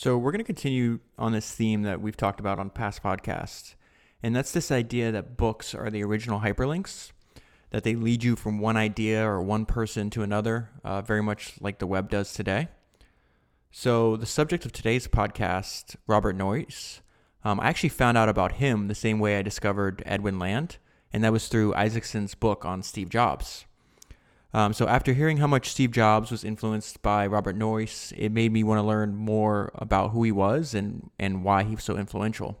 So, we're going to continue on this theme that we've talked about on past podcasts. And that's this idea that books are the original hyperlinks, that they lead you from one idea or one person to another, uh, very much like the web does today. So, the subject of today's podcast, Robert Noyce, um, I actually found out about him the same way I discovered Edwin Land, and that was through Isaacson's book on Steve Jobs. Um, so after hearing how much Steve Jobs was influenced by Robert Noyce, it made me want to learn more about who he was and, and why he was so influential.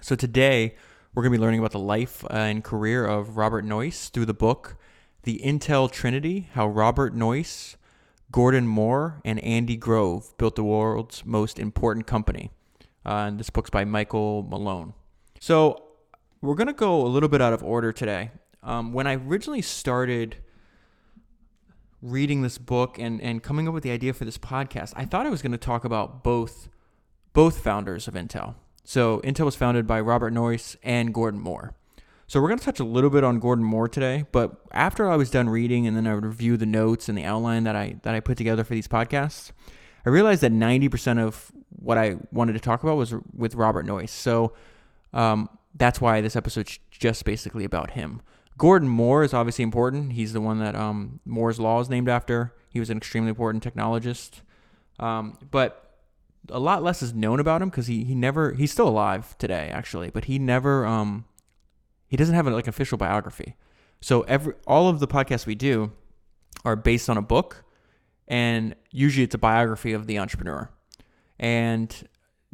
So today, we're going to be learning about the life and career of Robert Noyce through the book The Intel Trinity How Robert Noyce, Gordon Moore, and Andy Grove Built the World's Most Important Company. Uh, and this book's by Michael Malone. So we're going to go a little bit out of order today. Um, when I originally started reading this book and, and coming up with the idea for this podcast, I thought I was going to talk about both both founders of Intel. So Intel was founded by Robert Noyce and Gordon Moore. So we're going to touch a little bit on Gordon Moore today, but after I was done reading and then I would review the notes and the outline that I that I put together for these podcasts, I realized that 90% of what I wanted to talk about was with Robert Noyce. So um, that's why this episode's just basically about him. Gordon Moore is obviously important. He's the one that um, Moore's Law is named after. He was an extremely important technologist. Um, but a lot less is known about him because he, he never, he's still alive today, actually, but he never, um, he doesn't have a, like official biography. So every, all of the podcasts we do are based on a book and usually it's a biography of the entrepreneur. And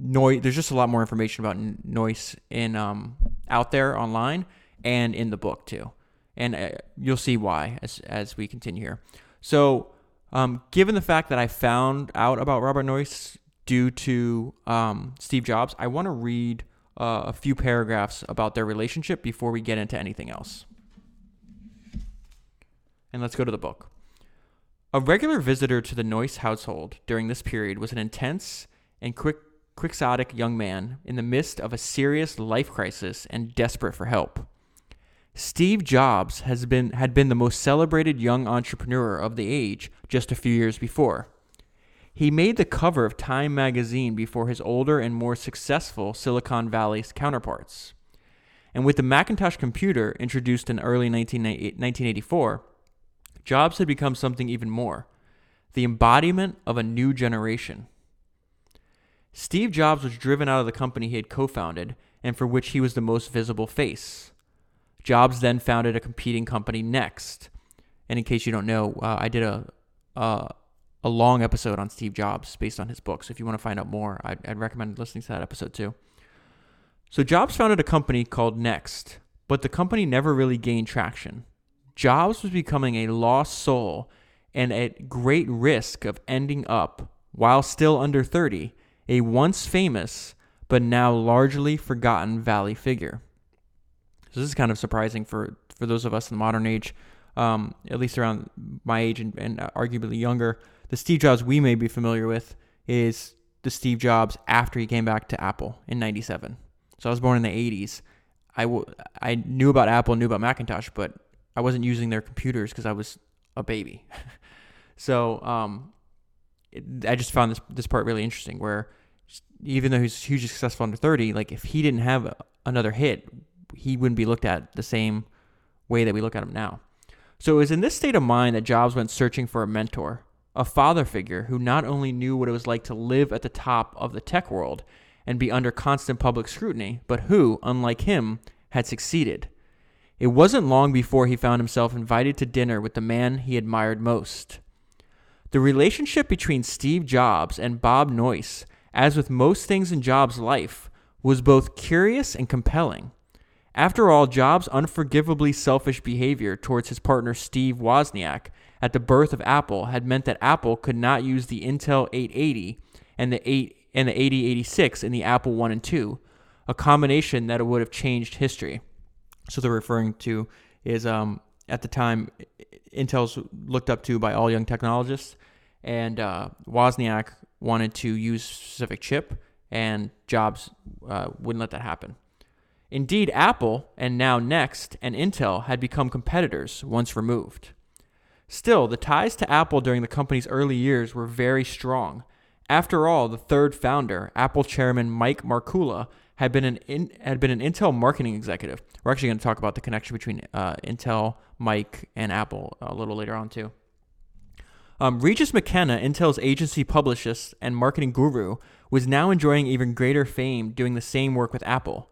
Noyce, there's just a lot more information about Noyce in, um, out there online and in the book too. And uh, you'll see why as, as we continue here. So, um, given the fact that I found out about Robert Noyce due to um, Steve Jobs, I want to read uh, a few paragraphs about their relationship before we get into anything else. And let's go to the book. A regular visitor to the Noyce household during this period was an intense and quick, quixotic young man in the midst of a serious life crisis and desperate for help. Steve Jobs has been, had been the most celebrated young entrepreneur of the age just a few years before. He made the cover of Time magazine before his older and more successful Silicon Valley counterparts. And with the Macintosh computer introduced in early 1984, Jobs had become something even more the embodiment of a new generation. Steve Jobs was driven out of the company he had co founded and for which he was the most visible face. Jobs then founded a competing company, Next. And in case you don't know, uh, I did a, a, a long episode on Steve Jobs based on his book. So if you want to find out more, I'd, I'd recommend listening to that episode too. So Jobs founded a company called Next, but the company never really gained traction. Jobs was becoming a lost soul and at great risk of ending up, while still under 30, a once famous but now largely forgotten Valley figure. So this is kind of surprising for for those of us in the modern age, um, at least around my age and, and arguably younger. The Steve Jobs we may be familiar with is the Steve Jobs after he came back to Apple in '97. So I was born in the '80s. I, w- I knew about Apple, knew about Macintosh, but I wasn't using their computers because I was a baby. so um, it, I just found this this part really interesting, where even though he's hugely successful under 30, like if he didn't have another hit, he wouldn't be looked at the same way that we look at him now. So it was in this state of mind that Jobs went searching for a mentor, a father figure who not only knew what it was like to live at the top of the tech world and be under constant public scrutiny, but who, unlike him, had succeeded. It wasn't long before he found himself invited to dinner with the man he admired most. The relationship between Steve Jobs and Bob Noyce, as with most things in Jobs' life, was both curious and compelling. After all, Jobs' unforgivably selfish behavior towards his partner Steve Wozniak at the birth of Apple had meant that Apple could not use the Intel 880 and the 8 and the 8086 in the Apple 1 and 2, a combination that would have changed history. So they're referring to is um, at the time Intel's looked up to by all young technologists, and uh, Wozniak wanted to use specific chip, and Jobs uh, wouldn't let that happen. Indeed, Apple, and now Next, and Intel had become competitors once removed. Still, the ties to Apple during the company's early years were very strong, After all, the third founder, Apple chairman Mike Markkula, had been an in, had been an Intel marketing executive. We're actually going to talk about the connection between uh, Intel, Mike, and Apple a little later on too. Um, Regis McKenna, Intel's agency publicist and marketing guru, was now enjoying even greater fame doing the same work with Apple.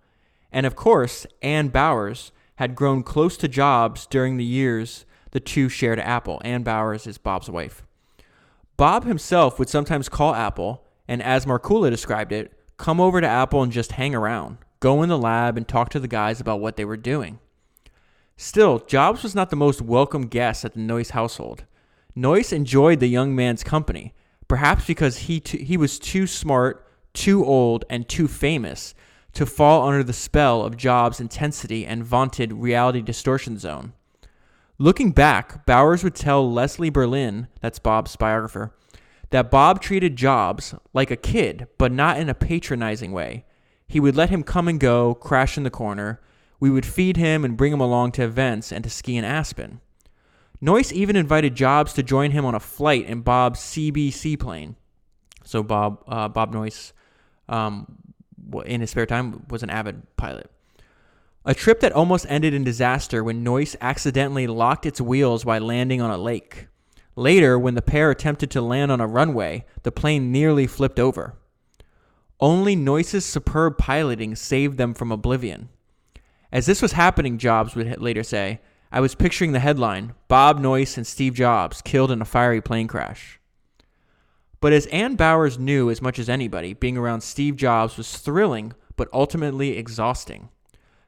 And of course, Ann Bowers had grown close to Jobs during the years the two shared Apple. Ann Bowers is Bob's wife. Bob himself would sometimes call Apple, and as Markkula described it, come over to Apple and just hang around, go in the lab and talk to the guys about what they were doing. Still, Jobs was not the most welcome guest at the Noyce household. Noyce enjoyed the young man's company, perhaps because he, t- he was too smart, too old, and too famous to fall under the spell of Jobs' intensity and vaunted reality distortion zone. Looking back, Bowers would tell Leslie Berlin, that's Bob's biographer, that Bob treated Jobs like a kid, but not in a patronizing way. He would let him come and go, crash in the corner. We would feed him and bring him along to events and to ski in Aspen. Noyce even invited Jobs to join him on a flight in Bob's Seabee plane. So Bob uh, Bob Noyce, um, in his spare time, was an avid pilot. A trip that almost ended in disaster when Noyce accidentally locked its wheels while landing on a lake. Later, when the pair attempted to land on a runway, the plane nearly flipped over. Only Noyce's superb piloting saved them from oblivion. As this was happening, Jobs would later say, I was picturing the headline Bob Noyce and Steve Jobs killed in a fiery plane crash. But as Ann Bowers knew as much as anybody, being around Steve Jobs was thrilling but ultimately exhausting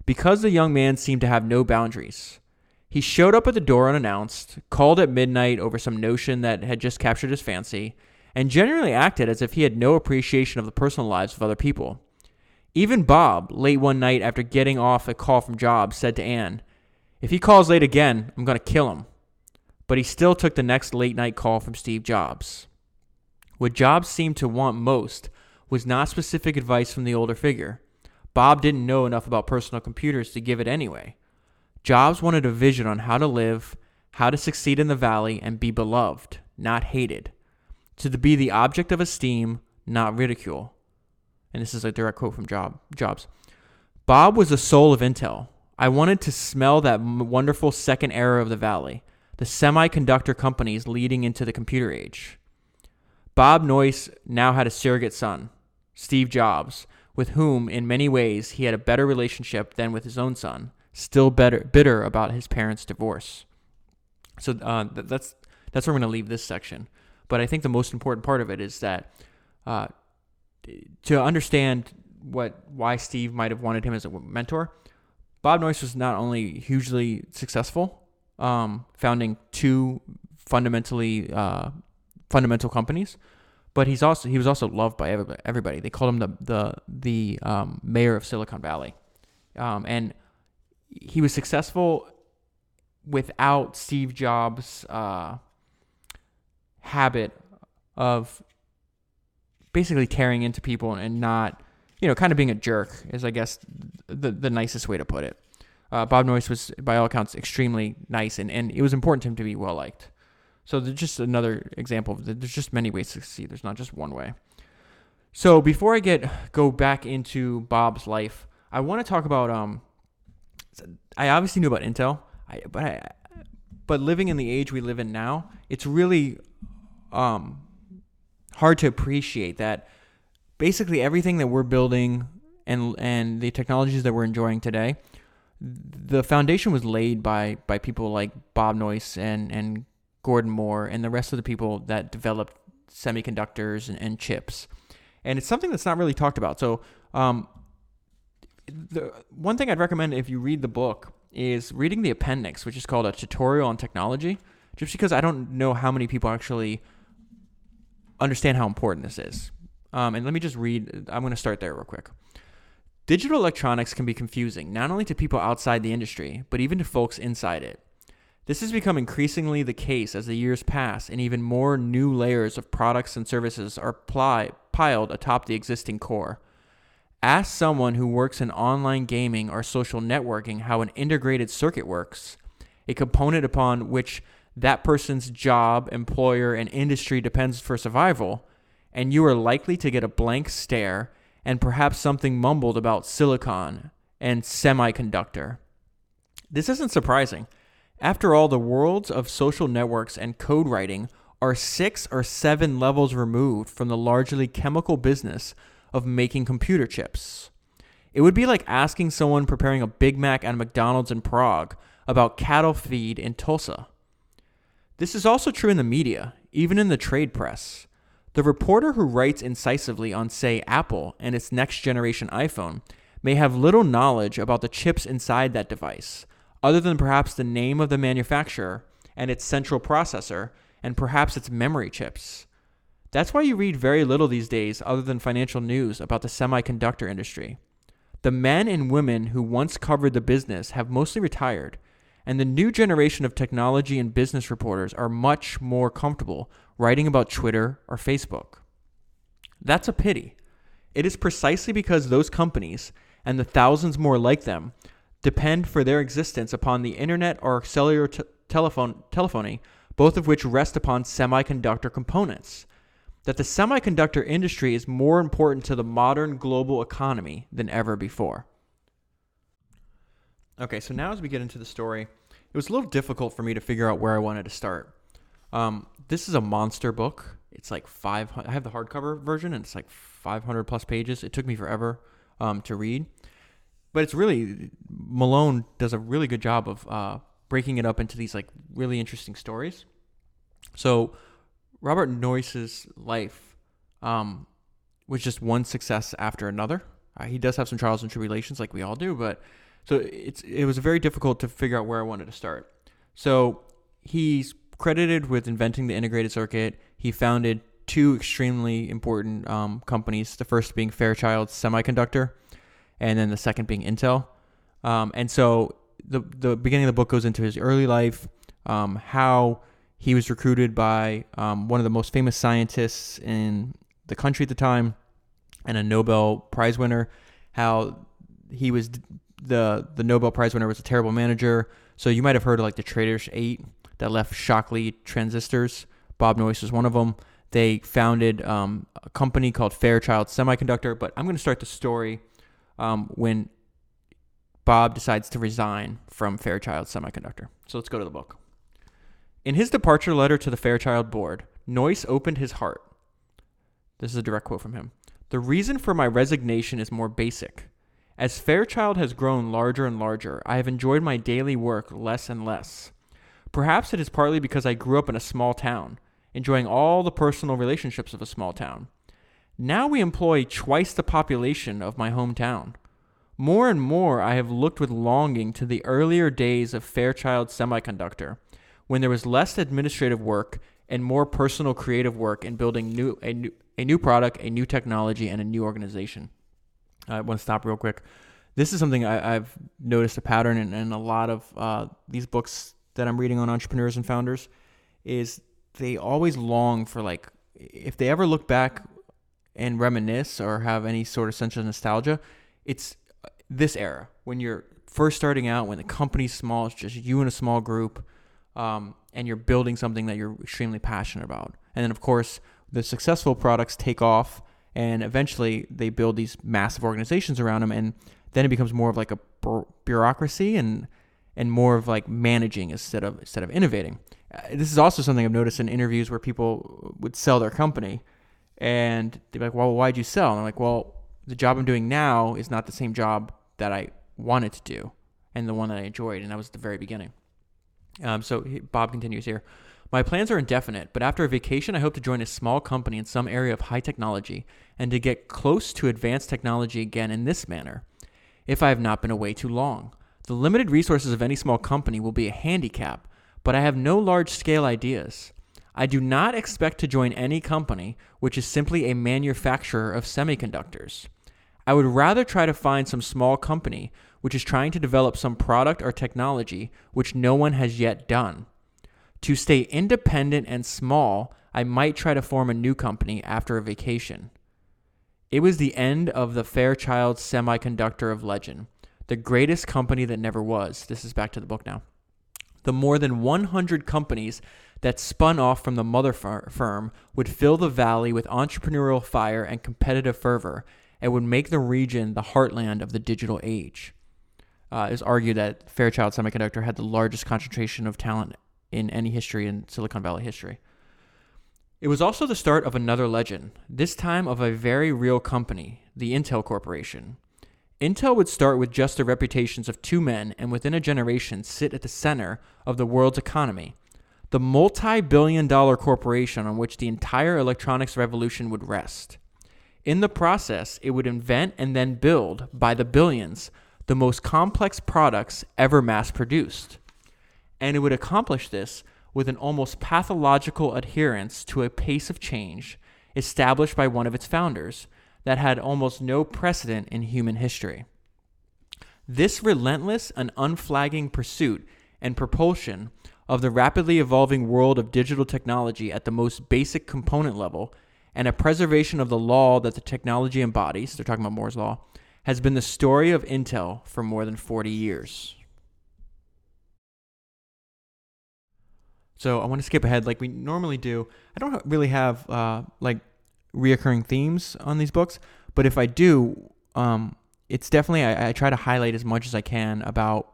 because the young man seemed to have no boundaries. He showed up at the door unannounced, called at midnight over some notion that had just captured his fancy, and generally acted as if he had no appreciation of the personal lives of other people. Even Bob, late one night after getting off a call from Jobs, said to Ann, If he calls late again, I'm going to kill him. But he still took the next late night call from Steve Jobs. What Jobs seemed to want most was not specific advice from the older figure. Bob didn't know enough about personal computers to give it anyway. Jobs wanted a vision on how to live, how to succeed in the valley, and be beloved, not hated. To be the object of esteem, not ridicule. And this is a direct quote from Job, Jobs. Bob was the soul of Intel. I wanted to smell that wonderful second era of the valley, the semiconductor companies leading into the computer age. Bob Noyce now had a surrogate son, Steve Jobs, with whom, in many ways, he had a better relationship than with his own son, still better, bitter about his parents' divorce. So uh, that's that's where I'm going to leave this section. But I think the most important part of it is that uh, to understand what why Steve might have wanted him as a mentor, Bob Noyce was not only hugely successful, um, founding two fundamentally uh, fundamental companies, but he's also he was also loved by everybody. They called him the the the um, mayor of Silicon Valley, um, and he was successful without Steve Jobs' uh, habit of basically tearing into people and not, you know, kind of being a jerk is I guess the the nicest way to put it. Uh, Bob Noyce was, by all accounts, extremely nice, and, and it was important to him to be well liked. So there's just another example of there's just many ways to succeed. There's not just one way. So before I get go back into Bob's life, I want to talk about um. I obviously knew about Intel, I, but I, but living in the age we live in now, it's really um hard to appreciate that basically everything that we're building and and the technologies that we're enjoying today, the foundation was laid by by people like Bob Noyce and and Gordon Moore, and the rest of the people that developed semiconductors and, and chips. And it's something that's not really talked about. So, um, the one thing I'd recommend if you read the book is reading the appendix, which is called a tutorial on technology, just because I don't know how many people actually understand how important this is. Um, and let me just read, I'm going to start there real quick. Digital electronics can be confusing, not only to people outside the industry, but even to folks inside it. This has become increasingly the case as the years pass and even more new layers of products and services are pli- piled atop the existing core. Ask someone who works in online gaming or social networking how an integrated circuit works, a component upon which that person's job, employer, and industry depends for survival, and you are likely to get a blank stare and perhaps something mumbled about silicon and semiconductor. This isn't surprising. After all, the worlds of social networks and code writing are six or seven levels removed from the largely chemical business of making computer chips. It would be like asking someone preparing a Big Mac at McDonald's in Prague about cattle feed in Tulsa. This is also true in the media, even in the trade press. The reporter who writes incisively on, say, Apple and its next generation iPhone may have little knowledge about the chips inside that device, other than perhaps the name of the manufacturer and its central processor, and perhaps its memory chips. That's why you read very little these days, other than financial news, about the semiconductor industry. The men and women who once covered the business have mostly retired, and the new generation of technology and business reporters are much more comfortable writing about Twitter or Facebook. That's a pity. It is precisely because those companies, and the thousands more like them, depend for their existence upon the internet or cellular t- telephone telephony, both of which rest upon semiconductor components. That the semiconductor industry is more important to the modern global economy than ever before. Okay, so now as we get into the story, it was a little difficult for me to figure out where I wanted to start. Um, this is a monster book. It's like five. I have the hardcover version, and it's like 500 plus pages. It took me forever um, to read, but it's really Malone does a really good job of uh, breaking it up into these like really interesting stories. So Robert Noyce's life um, was just one success after another. Uh, he does have some trials and tribulations, like we all do, but so it's it was very difficult to figure out where I wanted to start. So he's credited with inventing the integrated circuit. He founded two extremely important um, companies. The first being Fairchild Semiconductor, and then the second being Intel. Um, and so the the beginning of the book goes into his early life, um, how he was recruited by um, one of the most famous scientists in the country at the time, and a Nobel Prize winner. How he was the the Nobel Prize winner was a terrible manager. So you might have heard of like the Traitorous Eight that left Shockley transistors. Bob Noyce was one of them. They founded um, a company called Fairchild Semiconductor. But I'm going to start the story um, when Bob decides to resign from Fairchild Semiconductor. So let's go to the book. In his departure letter to the Fairchild board, Noyce opened his heart. This is a direct quote from him. The reason for my resignation is more basic. As Fairchild has grown larger and larger, I have enjoyed my daily work less and less. Perhaps it is partly because I grew up in a small town, enjoying all the personal relationships of a small town. Now we employ twice the population of my hometown. More and more, I have looked with longing to the earlier days of Fairchild Semiconductor, when there was less administrative work and more personal creative work in building new, a, new, a new product, a new technology, and a new organization. I want to stop real quick. This is something I, have noticed a pattern in, in a lot of uh, these books that I'm reading on entrepreneurs and founders is they always long for like if they ever look back and reminisce or have any sort of sense of nostalgia, it's this era when you're first starting out, when the company's small, it's just you and a small group, um, and you're building something that you're extremely passionate about. And then, of course, the successful products take off and eventually they build these massive organizations around them and then it becomes more of like a bureaucracy and and more of like managing instead of instead of innovating uh, this is also something i've noticed in interviews where people would sell their company and they're like well why'd you sell and i'm like well the job i'm doing now is not the same job that i wanted to do and the one that i enjoyed and that was at the very beginning um, so bob continues here my plans are indefinite, but after a vacation, I hope to join a small company in some area of high technology and to get close to advanced technology again in this manner. If I have not been away too long, the limited resources of any small company will be a handicap, but I have no large scale ideas. I do not expect to join any company which is simply a manufacturer of semiconductors. I would rather try to find some small company which is trying to develop some product or technology which no one has yet done. To stay independent and small, I might try to form a new company after a vacation. It was the end of the Fairchild Semiconductor of legend, the greatest company that never was. This is back to the book now. The more than 100 companies that spun off from the mother firm would fill the valley with entrepreneurial fire and competitive fervor and would make the region the heartland of the digital age. Uh, it is argued that Fairchild Semiconductor had the largest concentration of talent in any history in Silicon Valley history. It was also the start of another legend, this time of a very real company, the Intel Corporation. Intel would start with just the reputations of two men and within a generation sit at the center of the world's economy, the multi billion dollar corporation on which the entire electronics revolution would rest. In the process, it would invent and then build, by the billions, the most complex products ever mass produced. And it would accomplish this with an almost pathological adherence to a pace of change established by one of its founders that had almost no precedent in human history. This relentless and unflagging pursuit and propulsion of the rapidly evolving world of digital technology at the most basic component level and a preservation of the law that the technology embodies, they're talking about Moore's Law, has been the story of Intel for more than 40 years. So I want to skip ahead like we normally do. I don't really have uh, like reoccurring themes on these books, but if I do, um, it's definitely I, I try to highlight as much as I can about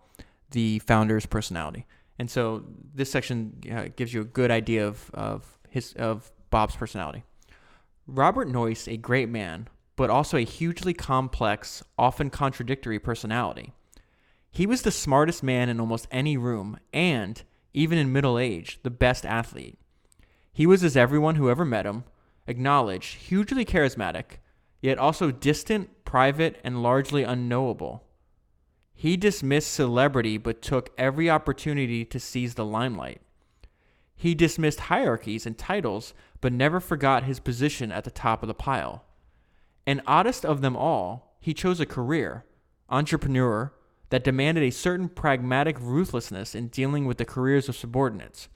the founder's personality. And so this section uh, gives you a good idea of, of his of Bob's personality. Robert Noyce, a great man, but also a hugely complex, often contradictory personality. He was the smartest man in almost any room and even in middle age, the best athlete. He was, as everyone who ever met him acknowledged, hugely charismatic, yet also distant, private, and largely unknowable. He dismissed celebrity but took every opportunity to seize the limelight. He dismissed hierarchies and titles but never forgot his position at the top of the pile. And oddest of them all, he chose a career, entrepreneur, that demanded a certain pragmatic ruthlessness in dealing with the careers of subordinates.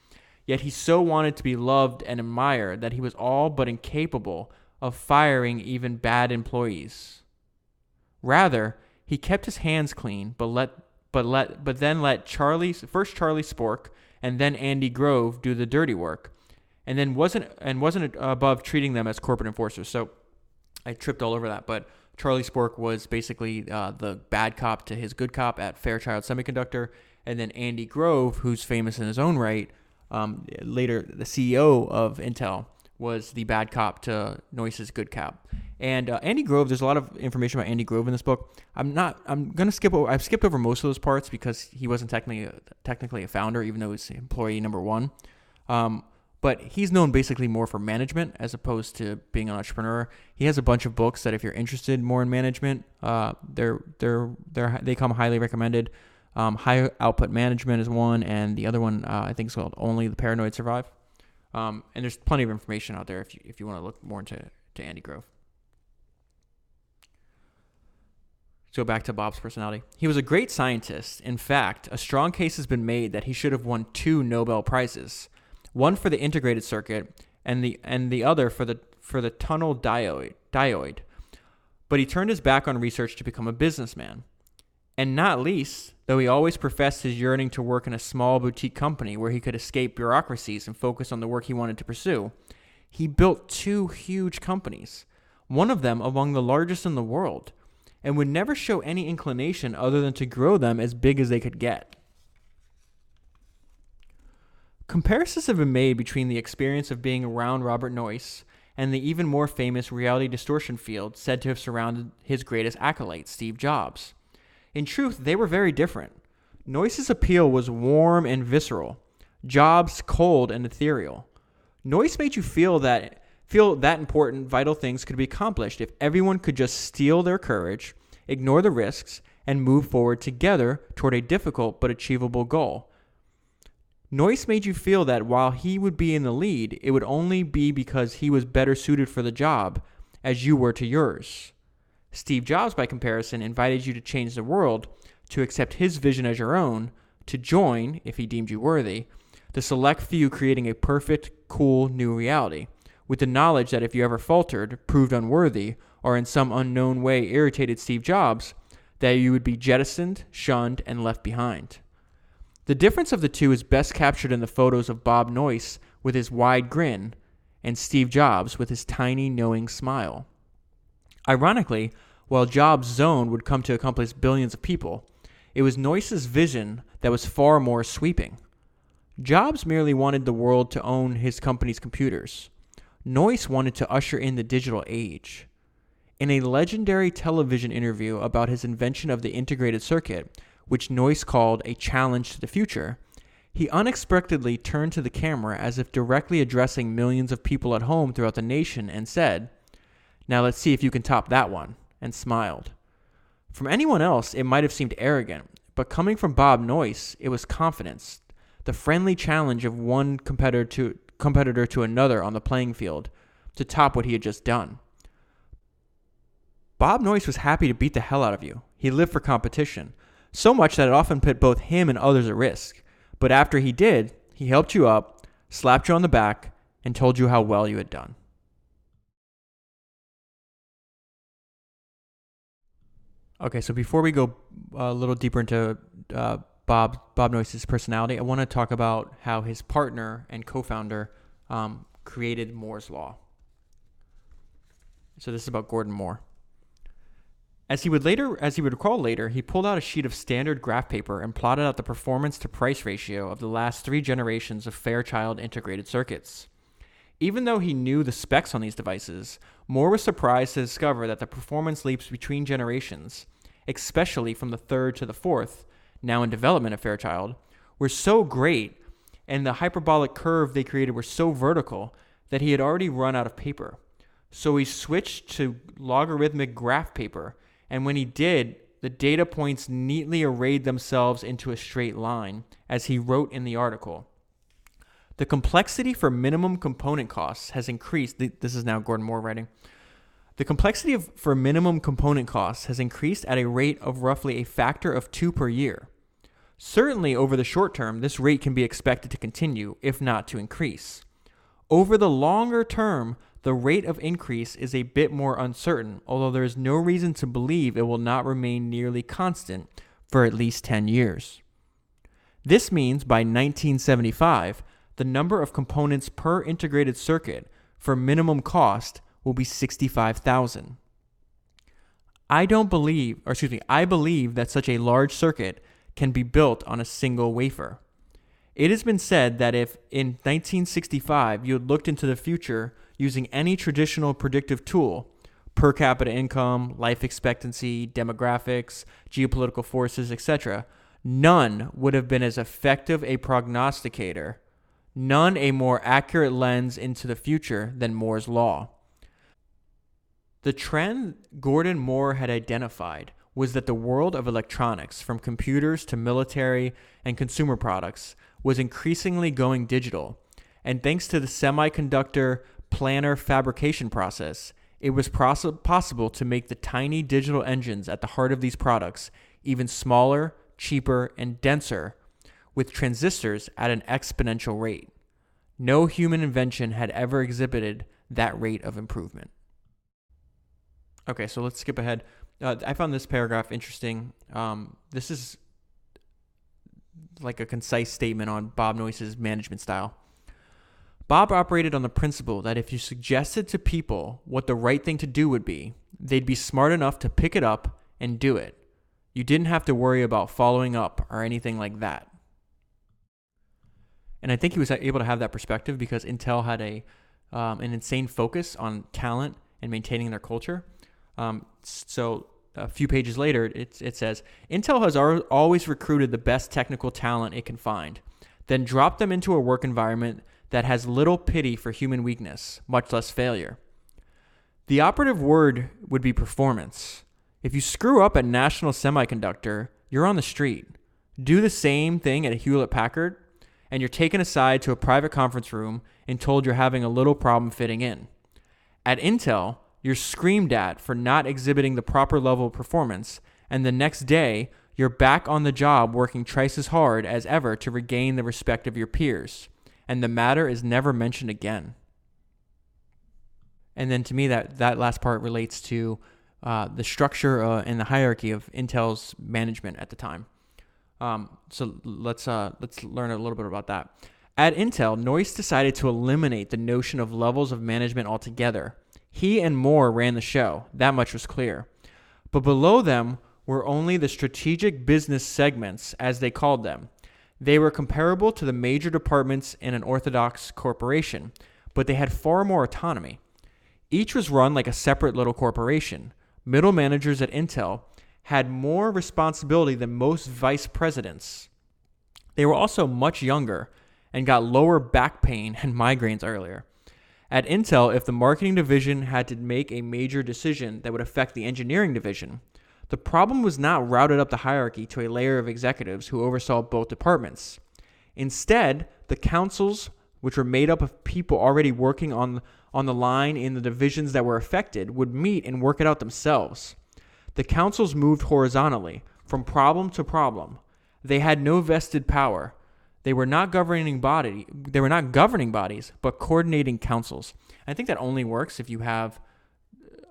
Yet he so wanted to be loved and admired that he was all but incapable of firing even bad employees. Rather, he kept his hands clean, but let but let but then let Charlie first Charlie Sporck and then Andy Grove do the dirty work, and then wasn't and wasn't above treating them as corporate enforcers. So I tripped all over that, but Charlie Sporck was basically uh, the bad cop to his good cop at Fairchild Semiconductor, and then Andy Grove, who's famous in his own right, um, later the CEO of Intel, was the bad cop to Noyce's good cop. And uh, Andy Grove, there's a lot of information about Andy Grove in this book. I'm not. I'm gonna skip. Over, I've skipped over most of those parts because he wasn't technically a, technically a founder, even though he's employee number one. Um, but he's known basically more for management as opposed to being an entrepreneur. He has a bunch of books that if you're interested more in management, uh, they're they're they're they come highly recommended. Um, high output management is one, and the other one uh, I think is called Only the Paranoid Survive. Um, and there's plenty of information out there if you if you want to look more into to Andy Grove. So back to Bob's personality. He was a great scientist. In fact, a strong case has been made that he should have won two Nobel prizes one for the integrated circuit and the and the other for the for the tunnel diode diode. But he turned his back on research to become a businessman. And not least, though he always professed his yearning to work in a small boutique company where he could escape bureaucracies and focus on the work he wanted to pursue, he built two huge companies, one of them among the largest in the world, and would never show any inclination other than to grow them as big as they could get. Comparisons have been made between the experience of being around Robert Noyce and the even more famous reality distortion field said to have surrounded his greatest acolyte, Steve Jobs. In truth, they were very different. Noyce's appeal was warm and visceral, Jobs cold and ethereal. Noyce made you feel that feel that important vital things could be accomplished if everyone could just steel their courage, ignore the risks, and move forward together toward a difficult but achievable goal. Noyce made you feel that while he would be in the lead, it would only be because he was better suited for the job, as you were to yours. Steve Jobs, by comparison, invited you to change the world, to accept his vision as your own, to join, if he deemed you worthy, the select few creating a perfect, cool new reality, with the knowledge that if you ever faltered, proved unworthy, or in some unknown way irritated Steve Jobs, that you would be jettisoned, shunned, and left behind. The difference of the two is best captured in the photos of Bob Noyce with his wide grin and Steve Jobs with his tiny, knowing smile. Ironically, while Jobs' zone would come to encompass billions of people, it was Noyce's vision that was far more sweeping. Jobs merely wanted the world to own his company's computers. Noyce wanted to usher in the digital age. In a legendary television interview about his invention of the integrated circuit, which Noyce called a challenge to the future, he unexpectedly turned to the camera as if directly addressing millions of people at home throughout the nation and said, Now let's see if you can top that one, and smiled. From anyone else, it might have seemed arrogant, but coming from Bob Noyce, it was confidence, the friendly challenge of one competitor to, competitor to another on the playing field to top what he had just done. Bob Noyce was happy to beat the hell out of you. He lived for competition, so much that it often put both him and others at risk. But after he did, he helped you up, slapped you on the back, and told you how well you had done. Okay, so before we go a little deeper into uh, Bob Bob Noyce's personality, I want to talk about how his partner and co-founder um, created Moore's law. So this is about Gordon Moore. As he would later, as he would recall later, he pulled out a sheet of standard graph paper and plotted out the performance to price ratio of the last three generations of Fairchild integrated circuits. Even though he knew the specs on these devices, Moore was surprised to discover that the performance leaps between generations, especially from the third to the fourth, now in development of Fairchild, were so great and the hyperbolic curve they created were so vertical that he had already run out of paper. So he switched to logarithmic graph paper and when he did, the data points neatly arrayed themselves into a straight line, as he wrote in the article. The complexity for minimum component costs has increased. This is now Gordon Moore writing. The complexity of, for minimum component costs has increased at a rate of roughly a factor of two per year. Certainly, over the short term, this rate can be expected to continue, if not to increase. Over the longer term, the rate of increase is a bit more uncertain, although there is no reason to believe it will not remain nearly constant for at least 10 years. This means by 1975, the number of components per integrated circuit for minimum cost will be 65,000. I don't believe, or excuse me, I believe that such a large circuit can be built on a single wafer. It has been said that if in 1965 you had looked into the future using any traditional predictive tool, per capita income, life expectancy, demographics, geopolitical forces, etc., none would have been as effective a prognosticator, none a more accurate lens into the future than Moore's law. The trend Gordon Moore had identified was that the world of electronics, from computers to military and consumer products, was increasingly going digital. And thanks to the semiconductor planar fabrication process, it was poss- possible to make the tiny digital engines at the heart of these products even smaller, cheaper, and denser with transistors at an exponential rate. No human invention had ever exhibited that rate of improvement. Okay, so let's skip ahead. Uh, I found this paragraph interesting. Um, this is like a concise statement on Bob Noyce's management style. Bob operated on the principle that if you suggested to people what the right thing to do would be, they'd be smart enough to pick it up and do it. You didn't have to worry about following up or anything like that. And I think he was able to have that perspective because Intel had a um, an insane focus on talent and maintaining their culture. Um, so a few pages later, it, it says Intel has always recruited the best technical talent it can find, then dropped them into a work environment that has little pity for human weakness, much less failure. The operative word would be performance. If you screw up at National Semiconductor, you're on the street. Do the same thing at Hewlett Packard, and you're taken aside to a private conference room and told you're having a little problem fitting in. At Intel, you're screamed at for not exhibiting the proper level of performance, and the next day, you're back on the job working twice as hard as ever to regain the respect of your peers, and the matter is never mentioned again. And then to me, that, that last part relates to uh, the structure uh, and the hierarchy of Intel's management at the time. Um, so let's uh, let's learn a little bit about that. At Intel, Noyce decided to eliminate the notion of levels of management altogether. He and Moore ran the show. That much was clear. But below them were only the strategic business segments, as they called them. They were comparable to the major departments in an orthodox corporation, but they had far more autonomy. Each was run like a separate little corporation. Middle managers at Intel had more responsibility than most vice presidents. They were also much younger and got lower back pain and migraines earlier. At Intel, if the marketing division had to make a major decision that would affect the engineering division, the problem was not routed up the hierarchy to a layer of executives who oversaw both departments. Instead, the councils, which were made up of people already working on, on the line in the divisions that were affected, would meet and work it out themselves. The councils moved horizontally, from problem to problem. They had no vested power. They were not governing body. They were not governing bodies, but coordinating councils. I think that only works if you have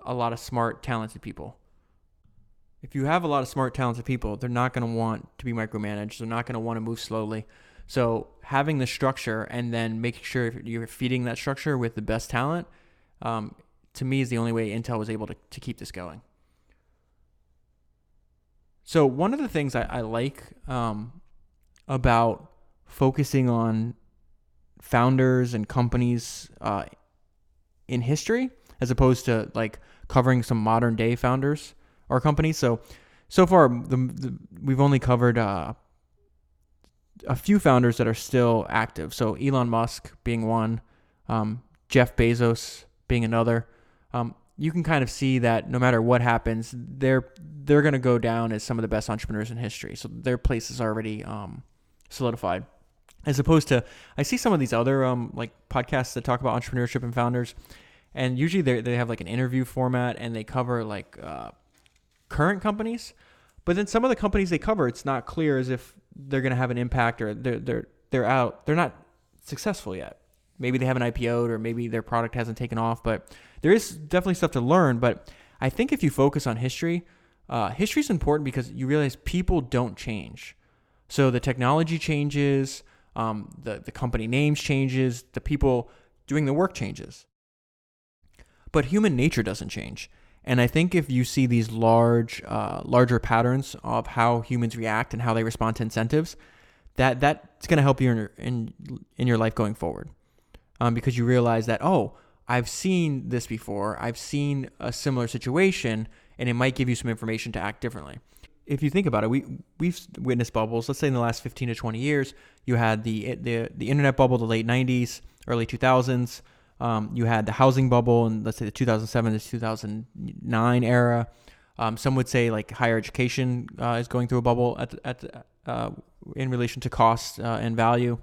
a lot of smart, talented people. If you have a lot of smart, talented people, they're not going to want to be micromanaged. They're not going to want to move slowly. So having the structure and then making sure you're feeding that structure with the best talent, um, to me, is the only way Intel was able to, to keep this going. So one of the things I, I like um, about focusing on founders and companies uh, in history as opposed to like covering some modern day founders or companies. So so far, the, the we've only covered uh, a few founders that are still active. So Elon Musk being one, um, Jeff Bezos being another. Um, you can kind of see that no matter what happens, they're they're going to go down as some of the best entrepreneurs in history. So their place is already um, solidified as opposed to I see some of these other um like podcasts that talk about entrepreneurship and founders, and usually they they have like an interview format and they cover like uh, current companies, but then some of the companies they cover it's not clear as if they're going to have an impact or they're they're they're out they're not successful yet. Maybe they haven't IPO'd or maybe their product hasn't taken off, but there is definitely stuff to learn. But I think if you focus on history, uh, history is important because you realize people don't change. So the technology changes, um, the the company names changes, the people doing the work changes. But human nature doesn't change. And I think if you see these large, uh, larger patterns of how humans react and how they respond to incentives, that that's going to help you in your, in, in your life going forward, um, because you realize that oh, I've seen this before, I've seen a similar situation, and it might give you some information to act differently if you think about it, we we've witnessed bubbles. Let's say in the last 15 to 20 years, you had the the the internet bubble, the late 90s, early 2000s. Um, you had the housing bubble and let's say the 2007 to 2009 era. Um, some would say like higher education uh, is going through a bubble at at uh, in relation to cost uh, and value.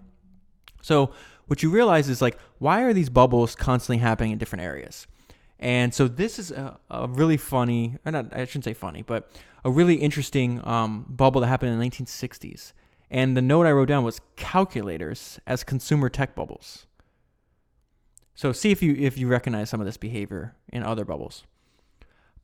So what you realize is like why are these bubbles constantly happening in different areas? And so this is a, a really funny, not, I shouldn't say funny, but a really interesting um, bubble that happened in the 1960s. And the note I wrote down was calculators as consumer tech bubbles. So see if you if you recognize some of this behavior in other bubbles.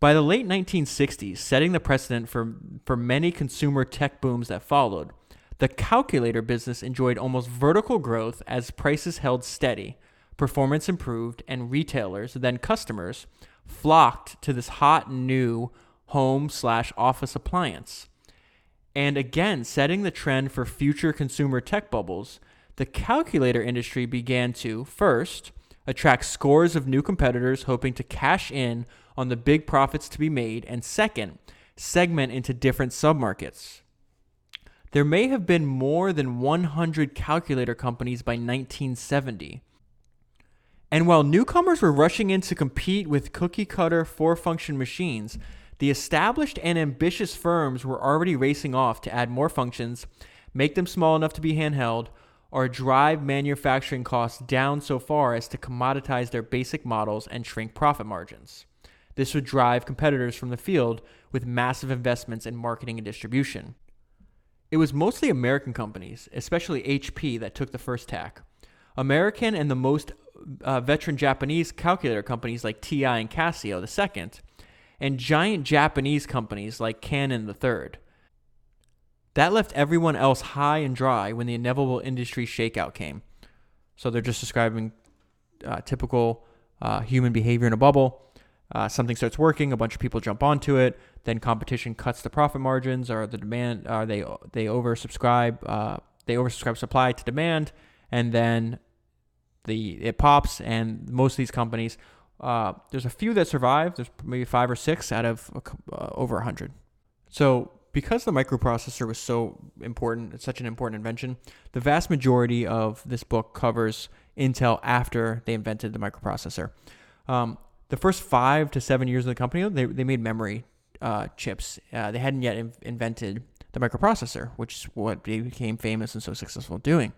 By the late 1960s, setting the precedent for, for many consumer tech booms that followed, the calculator business enjoyed almost vertical growth as prices held steady, performance improved, and retailers, then customers, flocked to this hot new home slash office appliance. And again, setting the trend for future consumer tech bubbles, the calculator industry began to, first, attract scores of new competitors hoping to cash in on the big profits to be made, and second, segment into different submarkets. There may have been more than 100 calculator companies by 1970. And while newcomers were rushing in to compete with cookie cutter four function machines, the established and ambitious firms were already racing off to add more functions, make them small enough to be handheld, or drive manufacturing costs down so far as to commoditize their basic models and shrink profit margins. This would drive competitors from the field with massive investments in marketing and distribution. It was mostly American companies, especially HP, that took the first tack. American and the most uh, veteran Japanese calculator companies like TI and Casio, the second, and giant Japanese companies like Canon the third. That left everyone else high and dry when the inevitable industry shakeout came. So they're just describing uh, typical uh, human behavior in a bubble. Uh, something starts working, a bunch of people jump onto it. Then competition cuts the profit margins, or the demand, or they they oversubscribe, uh, they oversubscribe supply to demand, and then the it pops. And most of these companies, uh, there's a few that survive. There's maybe five or six out of uh, over a hundred. So because the microprocessor was so important, it's such an important invention, the vast majority of this book covers Intel after they invented the microprocessor. Um, the first five to seven years of the company, they, they made memory uh, chips. Uh, they hadn't yet in- invented the microprocessor, which is what they became famous and so successful doing.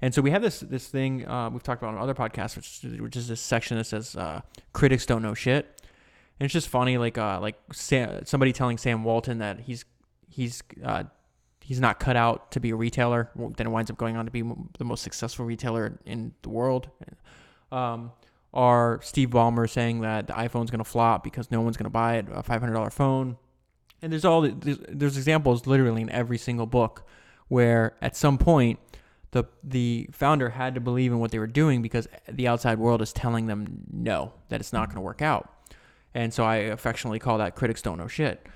And so we have this this thing uh, we've talked about on other podcasts, which, which is this section that says uh, critics don't know shit. And it's just funny, like uh, like Sam, somebody telling Sam Walton that he's he's uh, he's not cut out to be a retailer. Then it winds up going on to be the most successful retailer in the world. Um, or Steve Ballmer saying that the iPhone's going to flop because no one's going to buy it, a $500 phone. And there's all there's, there's examples literally in every single book where at some point the the founder had to believe in what they were doing because the outside world is telling them no that it's not going to work out. And so I affectionately call that critics don't know shit.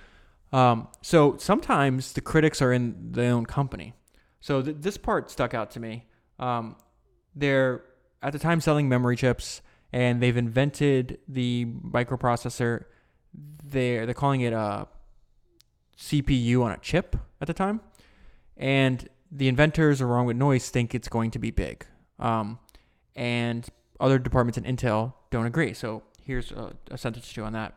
Um, so sometimes the critics are in their own company. So th- this part stuck out to me. Um, they're at the time selling memory chips, and they've invented the microprocessor. They're they're calling it a CPU on a chip at the time, and the inventors, along with Noyce think it's going to be big. Um, and other departments in Intel don't agree. So here's a, a sentence or two on that.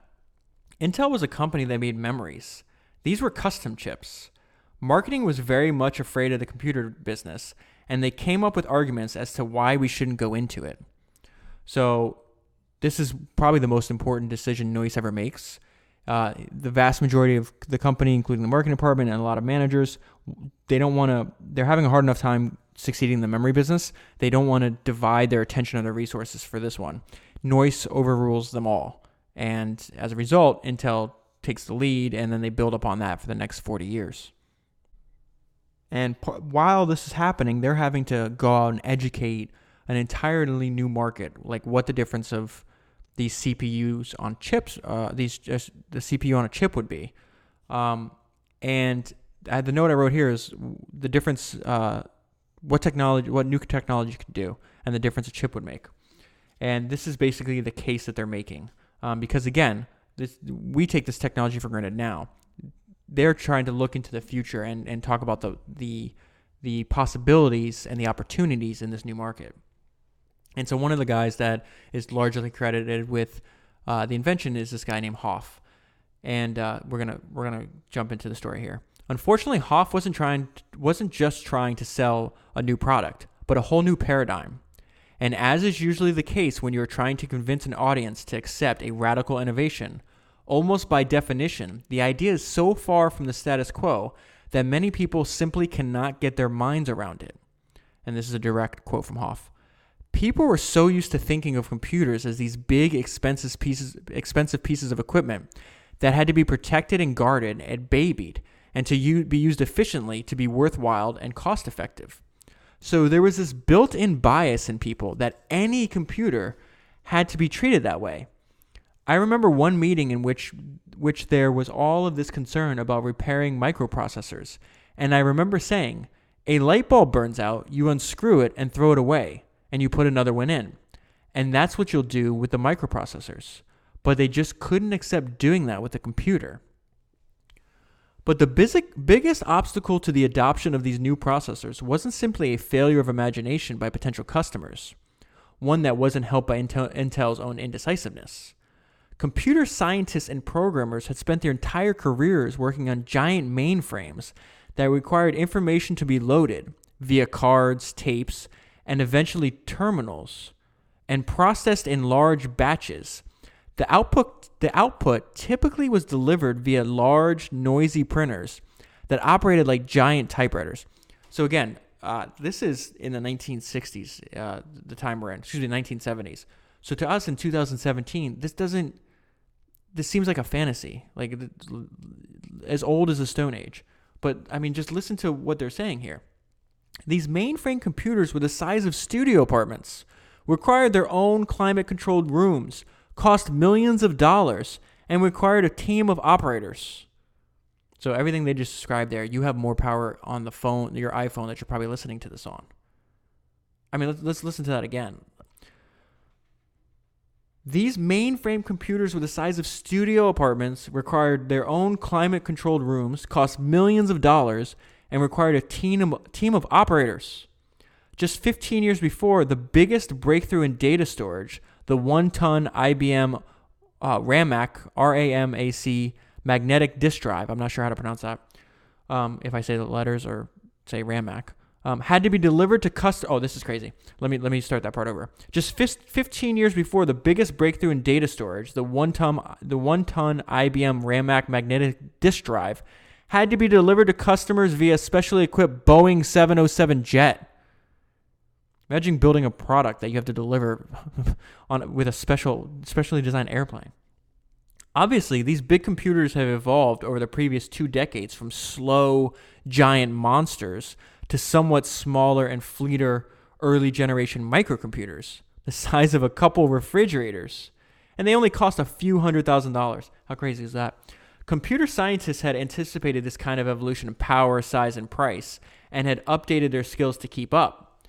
Intel was a company that made memories. These were custom chips. Marketing was very much afraid of the computer business, and they came up with arguments as to why we shouldn't go into it. So, this is probably the most important decision Noyce ever makes. Uh, the vast majority of the company, including the marketing department and a lot of managers, they don't want to. They're having a hard enough time succeeding in the memory business. They don't want to divide their attention and their resources for this one. Noyce overrules them all. And as a result, Intel takes the lead, and then they build upon that for the next 40 years. And p- while this is happening, they're having to go out and educate an entirely new market, like what the difference of these CPUs on chips, uh, these just the CPU on a chip would be. Um, and uh, the note I wrote here is the difference, uh, what technology, what new technology could do, and the difference a chip would make. And this is basically the case that they're making. Um, because again, this, we take this technology for granted now. They're trying to look into the future and, and talk about the, the, the possibilities and the opportunities in this new market. And so one of the guys that is largely credited with uh, the invention is this guy named Hoff. And uh, we're gonna we're gonna jump into the story here. Unfortunately, Hoff wasn't trying wasn't just trying to sell a new product, but a whole new paradigm. And as is usually the case when you're trying to convince an audience to accept a radical innovation, almost by definition, the idea is so far from the status quo that many people simply cannot get their minds around it. And this is a direct quote from Hoff. People were so used to thinking of computers as these big, expensive pieces, expensive pieces of equipment that had to be protected and guarded and babied, and to u- be used efficiently to be worthwhile and cost effective. So there was this built in bias in people that any computer had to be treated that way. I remember one meeting in which which there was all of this concern about repairing microprocessors, and I remember saying, "A light bulb burns out, you unscrew it and throw it away, and you put another one in." And that's what you'll do with the microprocessors. But they just couldn't accept doing that with the computer. But the biggest obstacle to the adoption of these new processors wasn't simply a failure of imagination by potential customers, one that wasn't helped by Intel, Intel's own indecisiveness. Computer scientists and programmers had spent their entire careers working on giant mainframes that required information to be loaded via cards, tapes, and eventually terminals, and processed in large batches the output, the output typically was delivered via large, noisy printers that operated like giant typewriters. So again, uh, this is in the 1960s, uh, the time we're in, excuse me, 1970s. So to us in 2017, this doesn't, this seems like a fantasy, like as old as the Stone Age. but I mean, just listen to what they're saying here. These mainframe computers were the size of studio apartments, required their own climate controlled rooms, cost millions of dollars, and required a team of operators. So everything they just described there, you have more power on the phone, your iPhone that you're probably listening to this on. I mean, let's, let's listen to that again. These mainframe computers were the size of studio apartments, required their own climate controlled rooms, cost millions of dollars, and required a team of, team of operators. Just 15 years before, the biggest breakthrough in data storage, the one ton IBM uh, RAMAC, R A M A C, magnetic disk drive, I'm not sure how to pronounce that, um, if I say the letters or say RAMAC, um, had to be delivered to customers. Oh, this is crazy. Let me let me start that part over. Just 15 years before the biggest breakthrough in data storage, the one ton the one ton IBM RAMAC magnetic disk drive had to be delivered to customers via specially equipped Boeing 707 jet. Imagine building a product that you have to deliver on with a special specially designed airplane. Obviously, these big computers have evolved over the previous two decades from slow giant monsters to somewhat smaller and fleeter early generation microcomputers, the size of a couple refrigerators. And they only cost a few hundred thousand dollars. How crazy is that? Computer scientists had anticipated this kind of evolution in power, size, and price, and had updated their skills to keep up.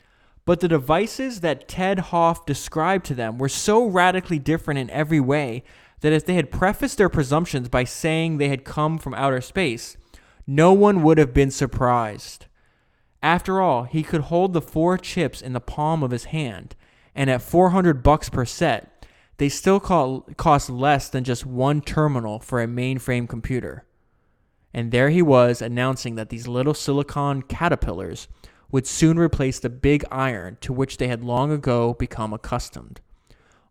But the devices that Ted Hoff described to them were so radically different in every way that if they had prefaced their presumptions by saying they had come from outer space, no one would have been surprised. After all, he could hold the four chips in the palm of his hand, and at 400 bucks per set, they still cost less than just one terminal for a mainframe computer. And there he was announcing that these little silicon caterpillars would soon replace the big iron to which they had long ago become accustomed.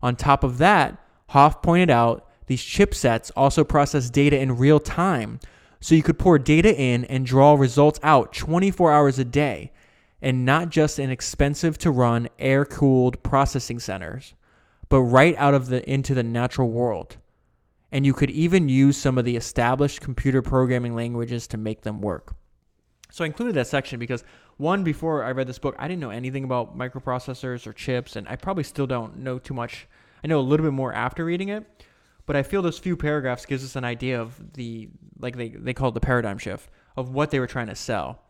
On top of that, Hoff pointed out these chipsets also process data in real time so you could pour data in and draw results out 24 hours a day, and not just in expensive to run air cooled processing centers, but right out of the into the natural world. And you could even use some of the established computer programming languages to make them work. So I included that section because one, before I read this book, I didn't know anything about microprocessors or chips, and I probably still don't know too much. I know a little bit more after reading it, but I feel those few paragraphs gives us an idea of the like they they call it the paradigm shift of what they were trying to sell,